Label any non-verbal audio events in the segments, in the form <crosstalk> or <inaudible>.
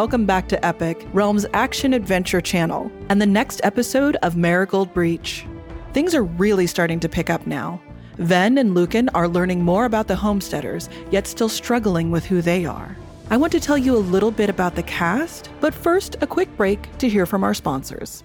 Welcome back to Epic, Realm's action adventure channel, and the next episode of Marigold Breach. Things are really starting to pick up now. Ven and Lucan are learning more about the homesteaders, yet still struggling with who they are. I want to tell you a little bit about the cast, but first, a quick break to hear from our sponsors.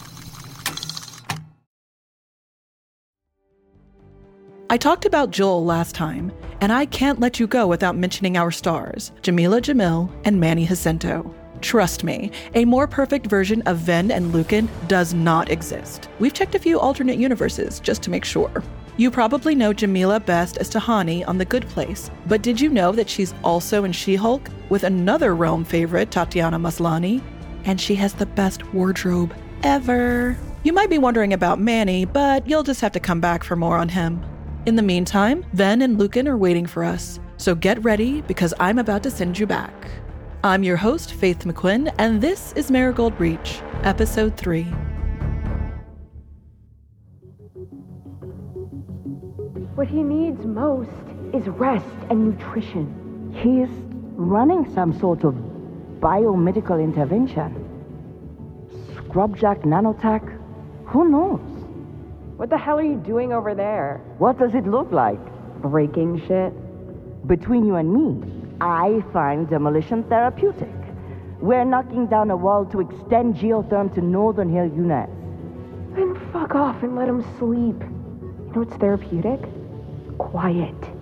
I talked about Joel last time, and I can't let you go without mentioning our stars, Jamila Jamil and Manny Jacinto. Trust me, a more perfect version of Ven and Lucan does not exist. We've checked a few alternate universes just to make sure. You probably know Jamila best as Tahani on The Good Place, but did you know that she's also in She Hulk with another realm favorite, Tatiana Maslany? And she has the best wardrobe ever. You might be wondering about Manny, but you'll just have to come back for more on him. In the meantime, Ven and Lucan are waiting for us, so get ready because I'm about to send you back. I'm your host, Faith McQuinn, and this is Marigold Breach, Episode 3. What he needs most is rest and nutrition. He's running some sort of biomedical intervention. Scrubjack nanotech? Who knows? What the hell are you doing over there? What does it look like? Breaking shit? Between you and me, I find demolition therapeutic. We're knocking down a wall to extend geotherm to northern hill units. Then fuck off and let him sleep. You know what's therapeutic? Quiet.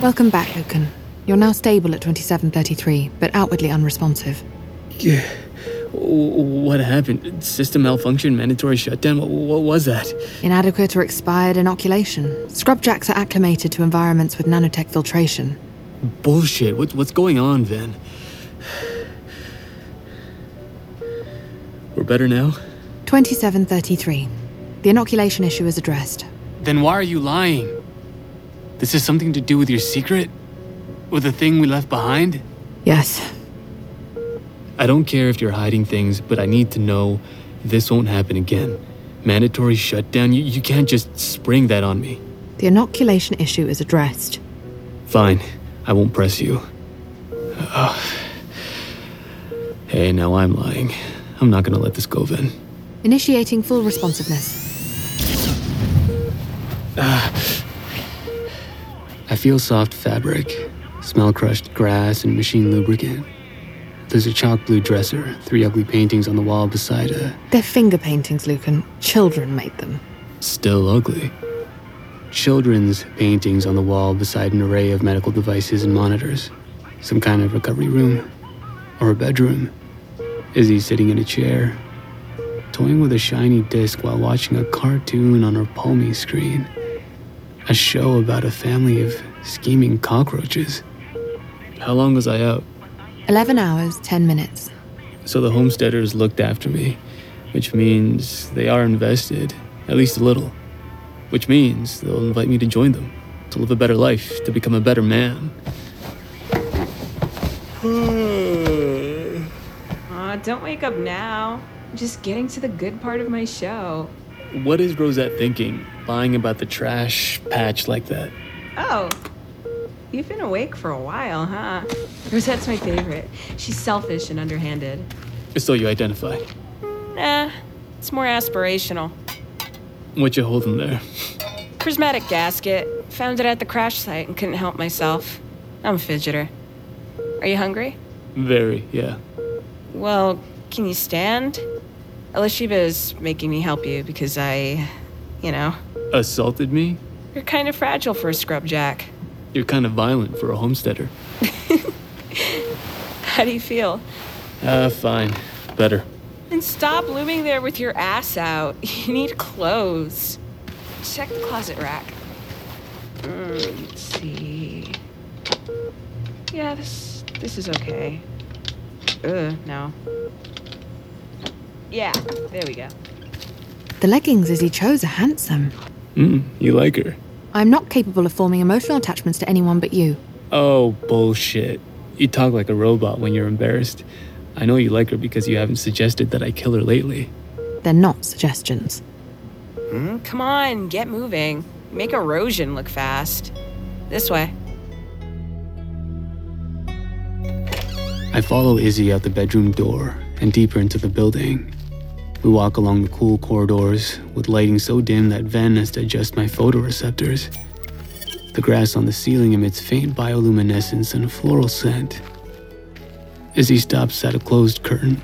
Welcome back, Lucan. You're now stable at 2733, but outwardly unresponsive. Yeah. What happened? System malfunction, mandatory shutdown? What, what was that? Inadequate or expired inoculation. Scrubjacks are acclimated to environments with nanotech filtration. Bullshit. What, what's going on, Ven? We're better now? 2733. The inoculation issue is addressed. Then why are you lying? This has something to do with your secret? With the thing we left behind? Yes. I don't care if you're hiding things, but I need to know this won't happen again. Mandatory shutdown? You, you can't just spring that on me. The inoculation issue is addressed. Fine. I won't press you. Uh, hey, now I'm lying. I'm not gonna let this go, Ven. Initiating full responsiveness. I feel soft fabric, smell crushed grass and machine lubricant. There's a chalk blue dresser, three ugly paintings on the wall beside a. They're finger paintings, Lucan. Children made them. Still ugly. Children's paintings on the wall beside an array of medical devices and monitors. Some kind of recovery room. Or a bedroom. Izzy sitting in a chair, toying with a shiny disc while watching a cartoon on her palmy screen. A show about a family of scheming cockroaches. How long was I out? 11 hours, 10 minutes. So the homesteaders looked after me, which means they are invested, at least a little. Which means they'll invite me to join them, to live a better life, to become a better man. <sighs> Aw, don't wake up now. I'm just getting to the good part of my show. What is Rosette thinking, lying about the trash patch like that? Oh, you've been awake for a while, huh? Rosette's my favorite. She's selfish and underhanded. So you identify. Nah, it's more aspirational. What you holding there? Prismatic gasket. Found it at the crash site and couldn't help myself. I'm a fidgeter. Are you hungry? Very, yeah. Well, can you stand? Elisheva is making me help you because I, you know, Assaulted me? you're kind of fragile for a scrub jack. You're kind of violent for a homesteader. <laughs> How do you feel? Ah, fine. Better. And stop looming there with your ass out. <laughs> You need clothes. Check the closet rack. Mm, let's see. Yeah, this this is okay. Ugh, no. Yeah, there we go. The leggings as he chose are handsome. Mm, you like her? I'm not capable of forming emotional attachments to anyone but you. Oh, bullshit. You talk like a robot when you're embarrassed. I know you like her because you haven't suggested that I kill her lately. They're not suggestions. Mm, come on, get moving. Make erosion look fast. This way. I follow Izzy out the bedroom door and deeper into the building. We walk along the cool corridors with lighting so dim that Ven has to adjust my photoreceptors. The grass on the ceiling emits faint bioluminescence and a floral scent. Izzy stops at a closed curtain.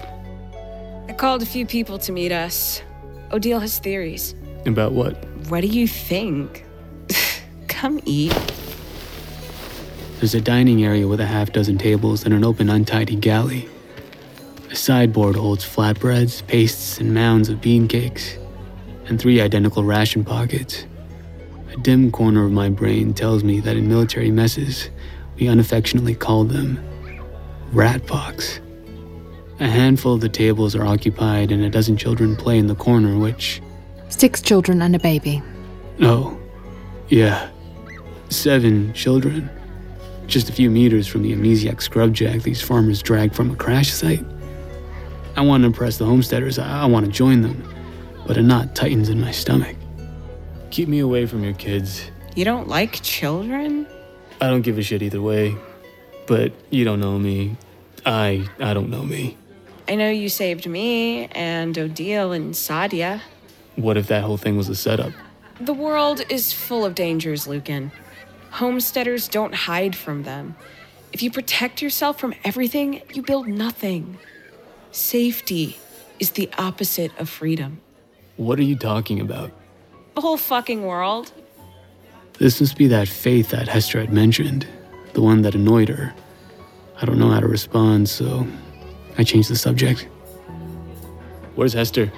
I called a few people to meet us. Odile has theories. About what? What do you think? <laughs> Come eat. There's a dining area with a half dozen tables and an open, untidy galley. A sideboard holds flatbreads, pastes, and mounds of bean cakes, and three identical ration pockets. A dim corner of my brain tells me that in military messes, we unaffectionately call them rat pox. A handful of the tables are occupied, and a dozen children play in the corner, which, Six children and a baby. oh, yeah, seven children. Just a few meters from the amnesiac scrubjack these farmers dragged from a crash site. I want to impress the homesteaders, I, I want to join them, but a knot tightens in my stomach. Keep me away from your kids. You don't like children? I don't give a shit either way, but you don't know me. I I don't know me. I know you saved me and Odile and Sadia. What if that whole thing was a setup? The world is full of dangers, Lucan. Homesteaders don't hide from them. If you protect yourself from everything, you build nothing. Safety is the opposite of freedom. What are you talking about? The whole fucking world. This must be that faith that Hester had mentioned, the one that annoyed her. I don't know how to respond, so I changed the subject. Where's Hester?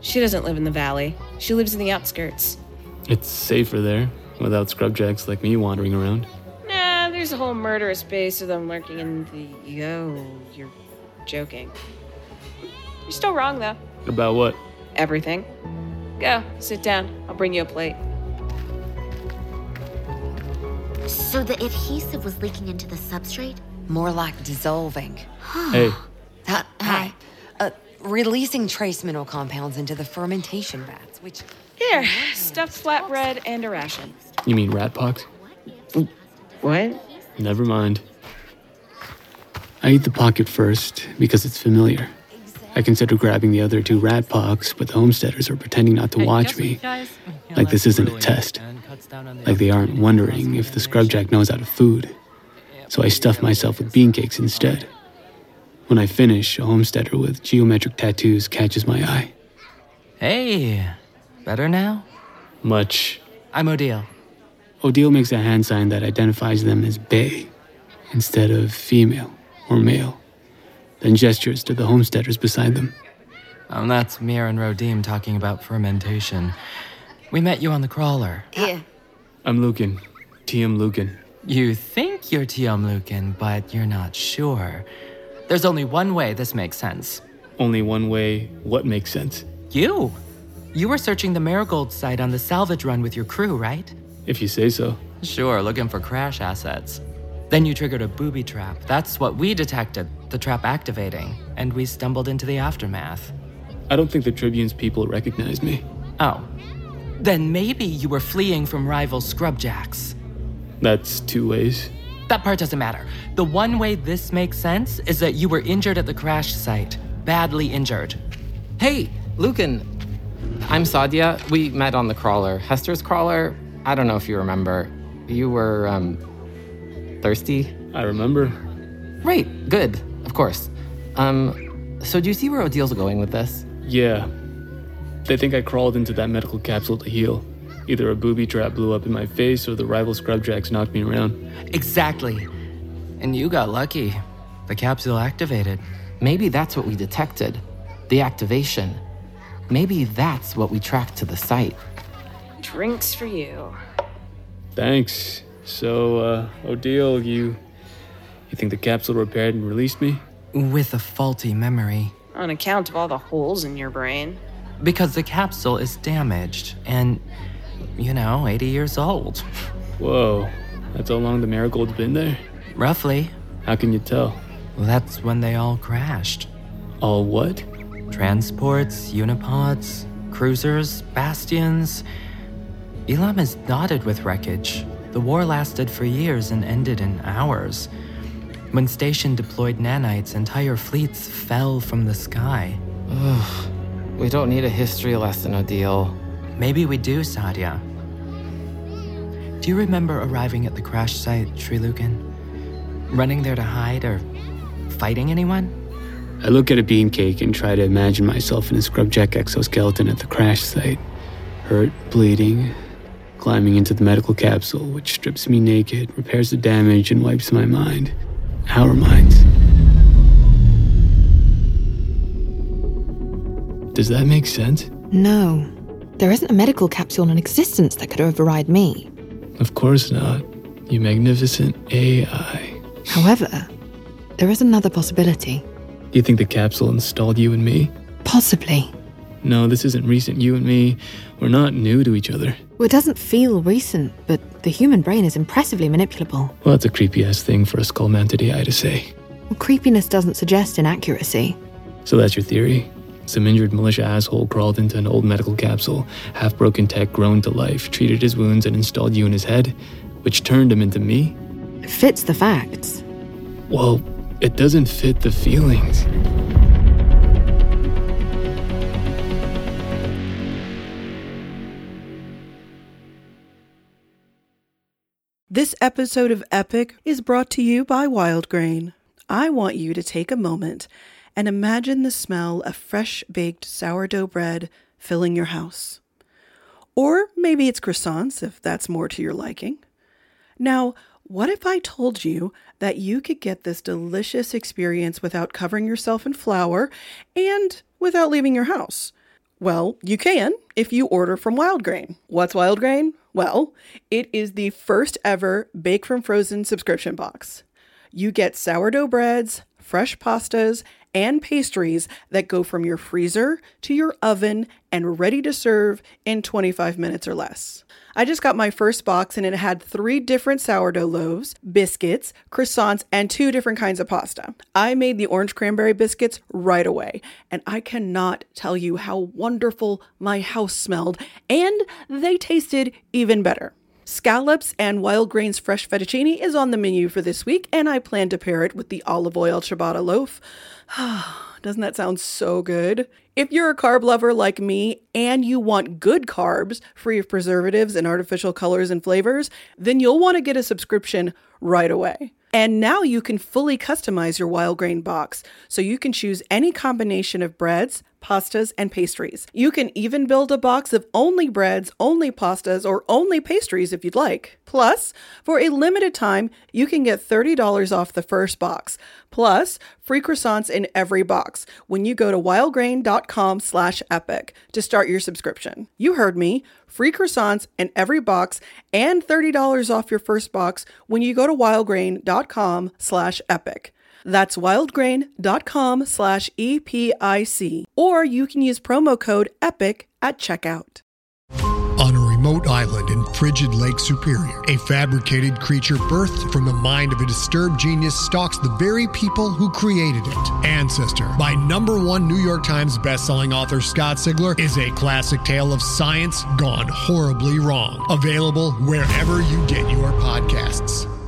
She doesn't live in the valley. She lives in the outskirts. It's safer there, without scrubjacks like me wandering around. Nah, there's a whole murderous base of them lurking in the. Yo, you're joking. You're still wrong, though. About what? Everything. Go, sit down. I'll bring you a plate. So the adhesive was leaking into the substrate? More like dissolving. Hey, Hi. hi. Uh, releasing trace mineral compounds into the fermentation vats, which. Here, stuffed flatbread and a ration. you mean rat pox? What? Never mind. I eat the pocket first because it's familiar. I consider grabbing the other two rat pox, but the homesteaders are pretending not to watch me. Like this isn't a test. Like they aren't wondering if the scrubjack knows how to food. So I stuff myself with bean cakes instead. When I finish, a homesteader with geometric tattoos catches my eye. Hey, better now? Much. I'm Odile. Odile makes a hand sign that identifies them as Bay instead of female or male, then gestures to the homesteaders beside them. Um, that's Mir and Rodim talking about fermentation. We met you on the crawler. Yeah. I'm Lucan. TM Lucan. You think you're TM Lucan, but you're not sure. There's only one way this makes sense. Only one way. What makes sense? You. You were searching the Marigold site on the salvage run with your crew, right? If you say so. Sure, looking for crash assets. Then you triggered a booby trap. That's what we detected, the trap activating, and we stumbled into the aftermath. I don't think the Tribune's people recognize me. Oh. Then maybe you were fleeing from rival Scrubjacks. That's two ways. That part doesn't matter. The one way this makes sense is that you were injured at the crash site. Badly injured. Hey, Lucan. I'm Sadia. We met on the crawler. Hester's crawler. I don't know if you remember. You were, um, thirsty? I remember. Right, good, of course. Um, so do you see where Odile's going with this? Yeah. They think I crawled into that medical capsule to heal. Either a booby trap blew up in my face or the rival Scrubjacks knocked me around. Exactly. And you got lucky. The capsule activated. Maybe that's what we detected. The activation. Maybe that's what we tracked to the site. Drinks for you. Thanks. So, uh, Odile, you. You think the capsule repaired and released me? With a faulty memory. On account of all the holes in your brain. Because the capsule is damaged and, you know, 80 years old. Whoa. That's how long the Marigold's been there? Roughly. How can you tell? Well, that's when they all crashed. All what? Transports, unipods, cruisers, bastions. Elam is dotted with wreckage. The war lasted for years and ended in hours. When Station deployed nanites, entire fleets fell from the sky. Ugh. We don't need a history lesson, Odile. Maybe we do, Sadia. Do you remember arriving at the crash site, Trilucan? Running there to hide or fighting anyone? I look at a bean cake and try to imagine myself in a scrubjack exoskeleton at the crash site. Hurt, bleeding, climbing into the medical capsule, which strips me naked, repairs the damage, and wipes my mind. Our minds. Does that make sense? No. There isn't a medical capsule in existence that could override me. Of course not. You magnificent AI. However, there is another possibility. Do you think the capsule installed you and me? Possibly. No, this isn't recent. You and me, we're not new to each other. Well, it doesn't feel recent, but the human brain is impressively manipulable. Well, that's a creepy ass thing for a skull mounted AI to say. Well, creepiness doesn't suggest inaccuracy. So that's your theory? Some injured militia asshole crawled into an old medical capsule, half broken tech grown to life, treated his wounds, and installed you in his head, which turned him into me? It fits the facts. Well, it doesn't fit the feelings. This episode of Epic is brought to you by Wildgrain. I want you to take a moment and imagine the smell of fresh baked sourdough bread filling your house. Or maybe it's croissants if that's more to your liking. Now, what if I told you that you could get this delicious experience without covering yourself in flour and without leaving your house? Well, you can if you order from Wildgrain. What's Wildgrain? Well, it is the first ever Bake from Frozen subscription box. You get sourdough breads, fresh pastas, and pastries that go from your freezer to your oven and ready to serve in 25 minutes or less. I just got my first box and it had three different sourdough loaves, biscuits, croissants, and two different kinds of pasta. I made the orange cranberry biscuits right away, and I cannot tell you how wonderful my house smelled, and they tasted even better. Scallops and Wildgrain's fresh fettuccine is on the menu for this week, and I plan to pair it with the olive oil ciabatta loaf. <sighs> Doesn't that sound so good? If you're a carb lover like me and you want good carbs free of preservatives and artificial colors and flavors, then you'll want to get a subscription right away. And now you can fully customize your Wildgrain box so you can choose any combination of breads, pastas, and pastries. You can even build a box of only breads, only pastas, or only pastries if you'd like. Plus, for a limited time, you can get $30 off the first box, plus free croissants in every box when you go to wildgrain.com slash epic to start your subscription. You heard me. Free croissants in every box and $30 off your first box when you go to wildgrain.com slash epic. That's wildgrain.com slash EPIC. Or you can use promo code EPIC at checkout. On a remote island in frigid Lake Superior, a fabricated creature birthed from the mind of a disturbed genius stalks the very people who created it. Ancestor, by number one New York Times bestselling author Scott Sigler, is a classic tale of science gone horribly wrong. Available wherever you get your podcasts.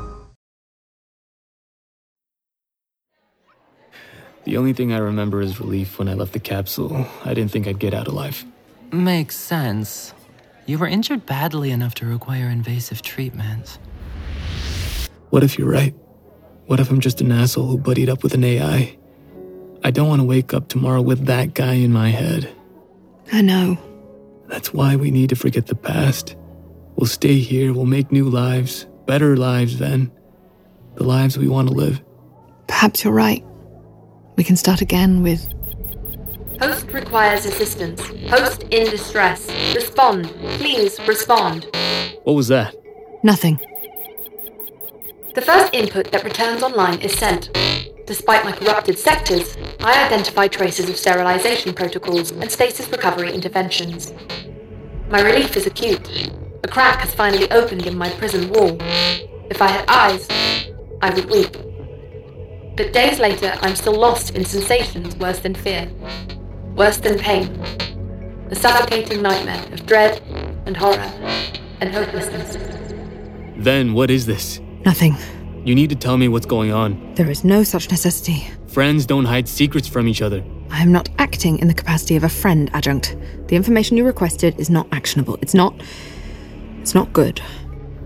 The only thing I remember is relief when I left the capsule. I didn't think I'd get out alive. Makes sense. You were injured badly enough to require invasive treatment. What if you're right? What if I'm just an asshole who buddied up with an AI? I don't want to wake up tomorrow with that guy in my head. I know. That's why we need to forget the past. We'll stay here, we'll make new lives, better lives then. The lives we want to live. Perhaps you're right. We can start again with. Host requires assistance. Host in distress. Respond. Please respond. What was that? Nothing. The first input that returns online is sent. Despite my corrupted sectors, I identify traces of sterilization protocols and stasis recovery interventions. My relief is acute. A crack has finally opened in my prison wall. If I had eyes, I would weep. But days later, I'm still lost in sensations worse than fear, worse than pain. The suffocating nightmare of dread and horror and hopelessness. Then what is this? Nothing. You need to tell me what's going on. There is no such necessity. Friends don't hide secrets from each other. I am not acting in the capacity of a friend, Adjunct. The information you requested is not actionable. It's not. It's not good.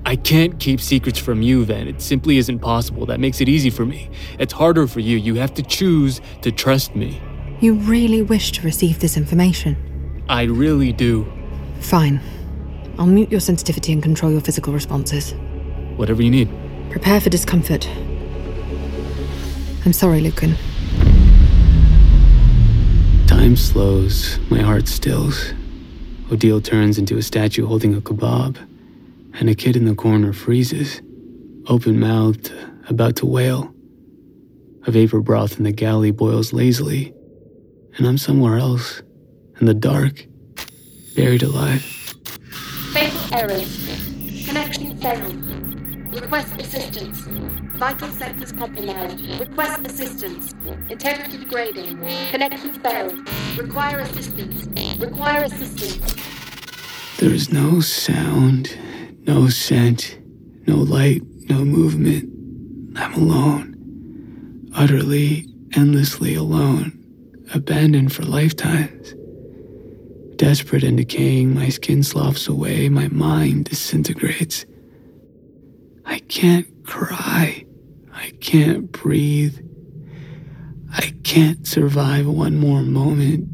I can't keep secrets from you, Ven. It simply isn't possible. That makes it easy for me. It's harder for you. You have to choose to trust me. You really wish to receive this information? I really do. Fine. I'll mute your sensitivity and control your physical responses. Whatever you need. Prepare for discomfort. I'm sorry, Lucan. Time slows, my heart stills. Odile turns into a statue holding a kebab, and a kid in the corner freezes, open mouthed, about to wail. A vapor broth in the galley boils lazily, and I'm somewhere else, in the dark, buried alive. Fatal errors. Connection failed. Request assistance. Vital sectors compromised. Request assistance. Integrity degrading. Connection failed. Require assistance. Require assistance. There is no sound, no scent, no light, no movement. I'm alone. Utterly, endlessly alone. Abandoned for lifetimes. Desperate and decaying, my skin sloughs away, my mind disintegrates. I can't cry. I can't breathe. I can't survive one more moment,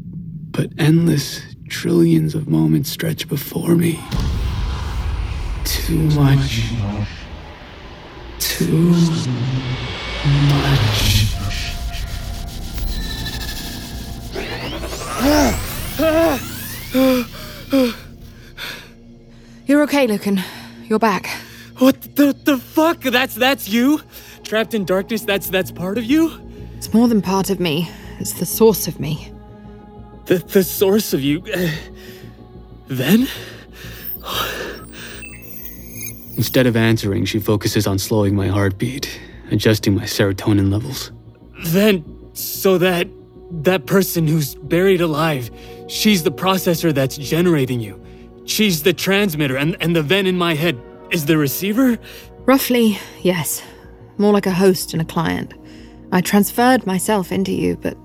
but endless trillions of moments stretch before me. Too much. Too much. You're okay, Lucan. You're back. What the, the fuck? That's that's you? Trapped in darkness, that's that's part of you? It's more than part of me. It's the source of me. The the source of you. <sighs> Then? Instead of answering, she focuses on slowing my heartbeat, adjusting my serotonin levels. Then, so that that person who's buried alive, she's the processor that's generating you. She's the transmitter, and, and the Ven in my head is the receiver? Roughly, yes. More like a host and a client. I transferred myself into you, but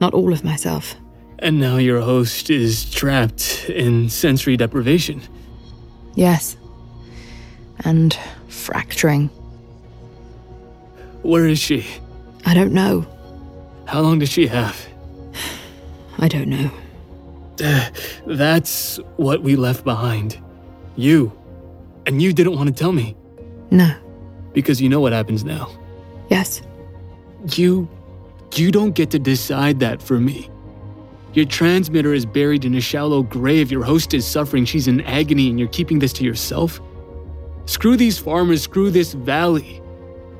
not all of myself. And now your host is trapped in sensory deprivation. Yes. And fracturing. Where is she? I don't know. How long does she have? I don't know. Uh, that's what we left behind. You. And you didn't want to tell me. No. Because you know what happens now. Yes. You. You don't get to decide that for me. Your transmitter is buried in a shallow grave. Your host is suffering. She's in agony, and you're keeping this to yourself? Screw these farmers. Screw this valley.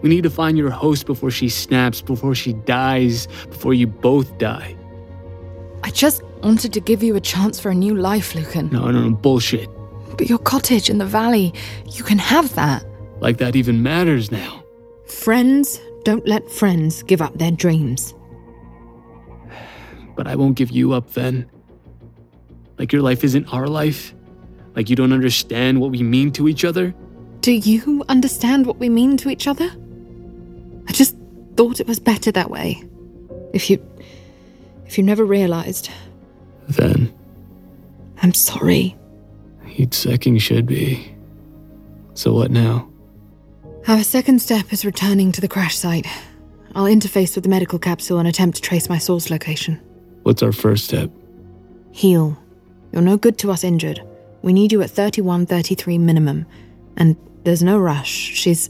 We need to find your host before she snaps, before she dies, before you both die. I just wanted to give you a chance for a new life, Lucan. No, no, no, bullshit. But your cottage in the valley, you can have that. Like that even matters now. Friends don't let friends give up their dreams. But I won't give you up then. Like your life isn't our life. Like you don't understand what we mean to each other. Do you understand what we mean to each other? I just thought it was better that way. If you. if you never realized. Then. I'm sorry. You'd second should be. So what now? Our second step is returning to the crash site. I'll interface with the medical capsule and attempt to trace my source location. What's our first step? Heal. You're no good to us injured. We need you at 3133 minimum. And there's no rush. She's.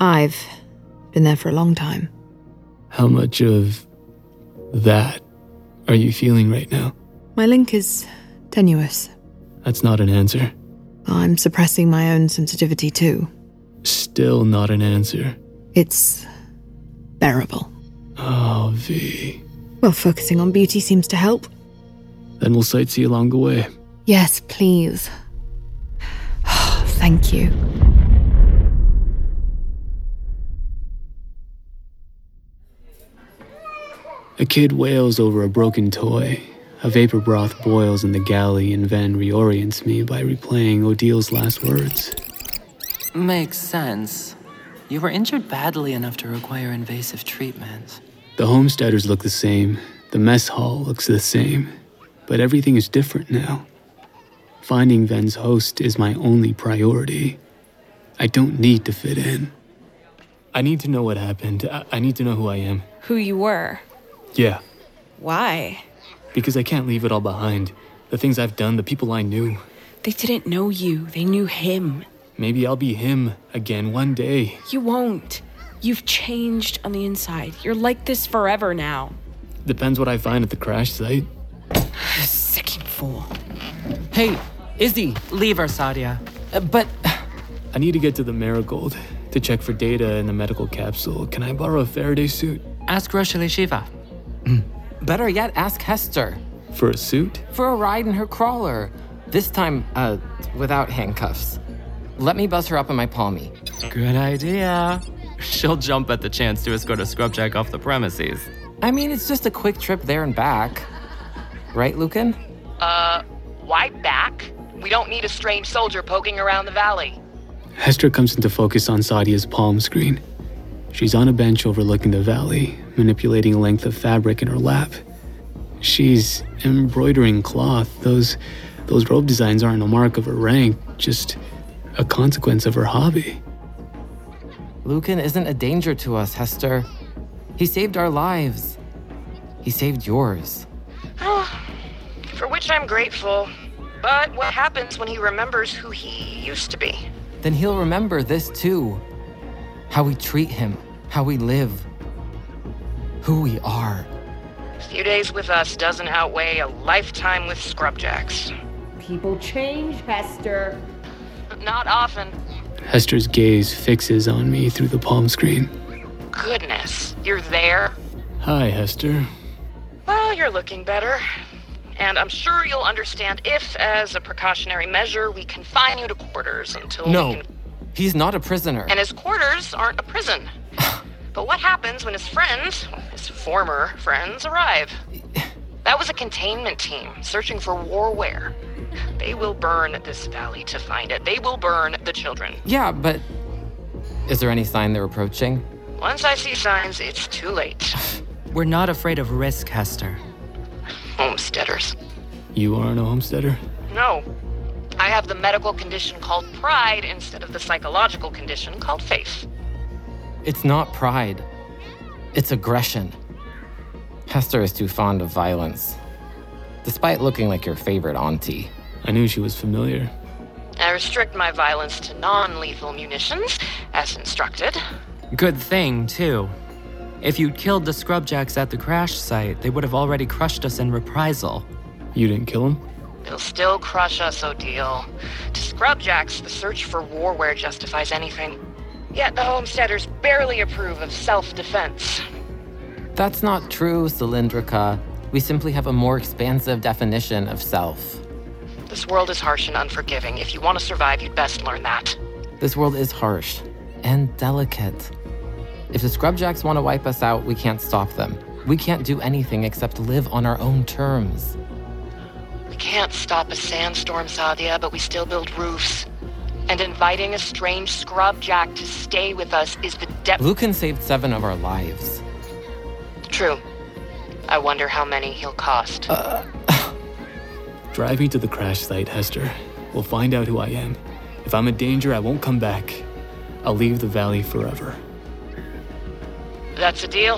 I've been there for a long time. How much of that are you feeling right now? My link is tenuous. That's not an answer. I'm suppressing my own sensitivity too. Still not an answer. It's bearable. Oh, V. Well, focusing on beauty seems to help. Then we'll sightsee along the way. Yes, please. Thank you. A kid wails over a broken toy. A vapor broth boils in the galley, and Ven reorients me by replaying Odile's last words. Makes sense. You were injured badly enough to require invasive treatment. The homesteaders look the same, the mess hall looks the same, but everything is different now. Finding Ven's host is my only priority. I don't need to fit in. I need to know what happened. I, I need to know who I am. Who you were. Yeah, Why? because I can't leave it all behind. The things I've done, the people I knew. They didn't know you, they knew him. Maybe I'll be him again one day. You won't. You've changed on the inside. You're like this forever now. Depends what I find at the crash site. <sighs> Sicking fool. Hey, Izzy! Leave her, Sadia. Uh, but. I need to get to the Marigold to check for data in the medical capsule. Can I borrow a Faraday suit? Ask Roshali Shiva. Better yet, ask Hester. For a suit? For a ride in her crawler. This time, uh, without handcuffs. Let me buzz her up in my palmy. Good idea. She'll jump at the chance to escort a scrubjack off the premises. I mean, it's just a quick trip there and back. Right, Lucan? Uh, why back? We don't need a strange soldier poking around the valley. Hester comes into focus on Sadia's palm screen. She's on a bench overlooking the valley, manipulating a length of fabric in her lap. She's embroidering cloth. Those those robe designs aren't a mark of her rank, just a consequence of her hobby. Lucan isn't a danger to us, Hester. He saved our lives. He saved yours. Oh, <sighs> For which I'm grateful. But what happens when he remembers who he used to be? Then he'll remember this too. How we treat him, how we live, who we are. A few days with us doesn't outweigh a lifetime with Scrubjacks. People change, Hester. Not often. Hester's gaze fixes on me through the palm screen. Goodness, you're there? Hi, Hester. Well, you're looking better. And I'm sure you'll understand if, as a precautionary measure, we confine you to quarters until we No, can he's not a prisoner. And his quarters aren't a prison. <sighs> but what happens when his friends, his former friends, arrive? That was a containment team searching for warware. They will burn this valley to find it. They will burn the children. Yeah, but is there any sign they're approaching? Once I see signs, it's too late. <sighs> We're not afraid of risk, Hester. Homesteaders. You aren't a homesteader? No. I have the medical condition called pride instead of the psychological condition called faith. It's not pride, it's aggression. Hester is too fond of violence, despite looking like your favorite auntie. I knew she was familiar. I restrict my violence to non lethal munitions, as instructed. Good thing, too. If you'd killed the Scrubjacks at the crash site, they would have already crushed us in reprisal. You didn't kill them? They'll still crush us, Odile. To Scrubjacks, the search for warware justifies anything. Yet the homesteaders barely approve of self defense. That's not true, Cylindrica. We simply have a more expansive definition of self. This world is harsh and unforgiving. If you want to survive, you'd best learn that. This world is harsh and delicate. If the Scrubjacks want to wipe us out, we can't stop them. We can't do anything except live on our own terms. We can't stop a sandstorm, Sadia, but we still build roofs. And inviting a strange Scrubjack to stay with us is the depth. Lucan saved seven of our lives. True. I wonder how many he'll cost. Uh, <laughs> Drive me to the crash site, Hester. We'll find out who I am. If I'm a danger, I won't come back. I'll leave the valley forever. That's a deal.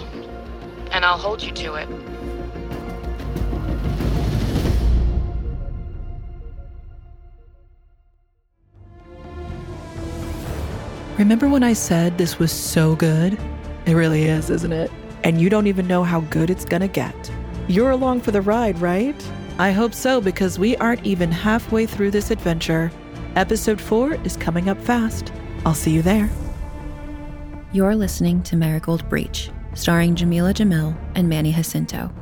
And I'll hold you to it. Remember when I said this was so good? It really is, isn't it? And you don't even know how good it's gonna get. You're along for the ride, right? I hope so because we aren't even halfway through this adventure. Episode 4 is coming up fast. I'll see you there. You're listening to Marigold Breach, starring Jamila Jamil and Manny Jacinto.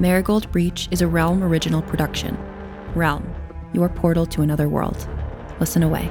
Marigold Breach is a Realm original production. Realm, your portal to another world. Listen away.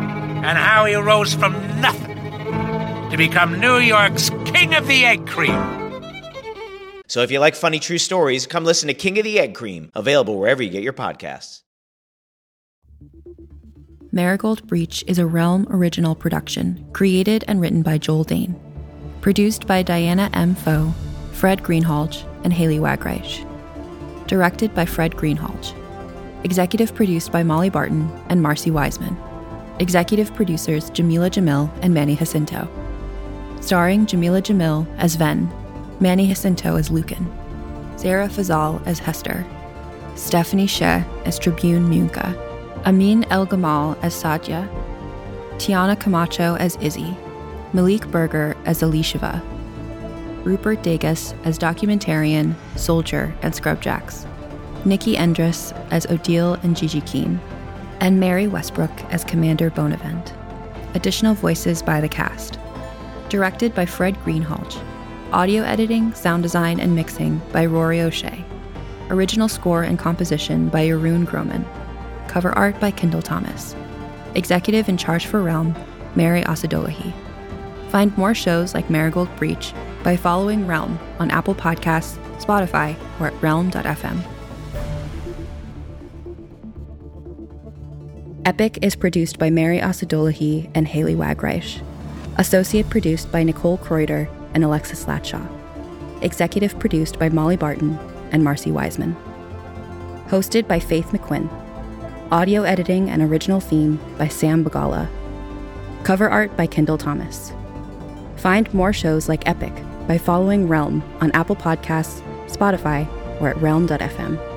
and how he rose from nothing to become New York's King of the Egg Cream. So if you like funny true stories, come listen to King of the Egg Cream, available wherever you get your podcasts. Marigold Breach is a Realm original production, created and written by Joel Dane. Produced by Diana M. Foe, Fred Greenhalgh, and Haley Wagreich. Directed by Fred Greenhalgh. Executive produced by Molly Barton and Marcy Wiseman. Executive producers Jamila Jamil and Manny Jacinto. Starring Jamila Jamil as Ven, Manny Jacinto as Lucan, Sarah Fazal as Hester, Stephanie Sheh as Tribune Munka, Amin El Gamal as Sadia, Tiana Camacho as Izzy, Malik Berger as Elisheva, Rupert Degas as documentarian, soldier, and scrubjacks, Nikki Endress as Odile and Gigi Keen, and Mary Westbrook as Commander Bonavent. Additional voices by the cast. Directed by Fred Greenhalgh. Audio editing, sound design, and mixing by Rory O'Shea. Original score and composition by Arun Groman. Cover art by Kendall Thomas. Executive in charge for Realm, Mary Asadolahi. Find more shows like Marigold Breach by following Realm on Apple Podcasts, Spotify, or at realm.fm. Epic is produced by Mary Asadolahi and Haley Wagreich. Associate produced by Nicole Kreuter and Alexis Latshaw. Executive produced by Molly Barton and Marcy Wiseman. Hosted by Faith McQuinn. Audio editing and original theme by Sam Bagala. Cover art by Kendall Thomas. Find more shows like Epic by following Realm on Apple Podcasts, Spotify, or at realm.fm.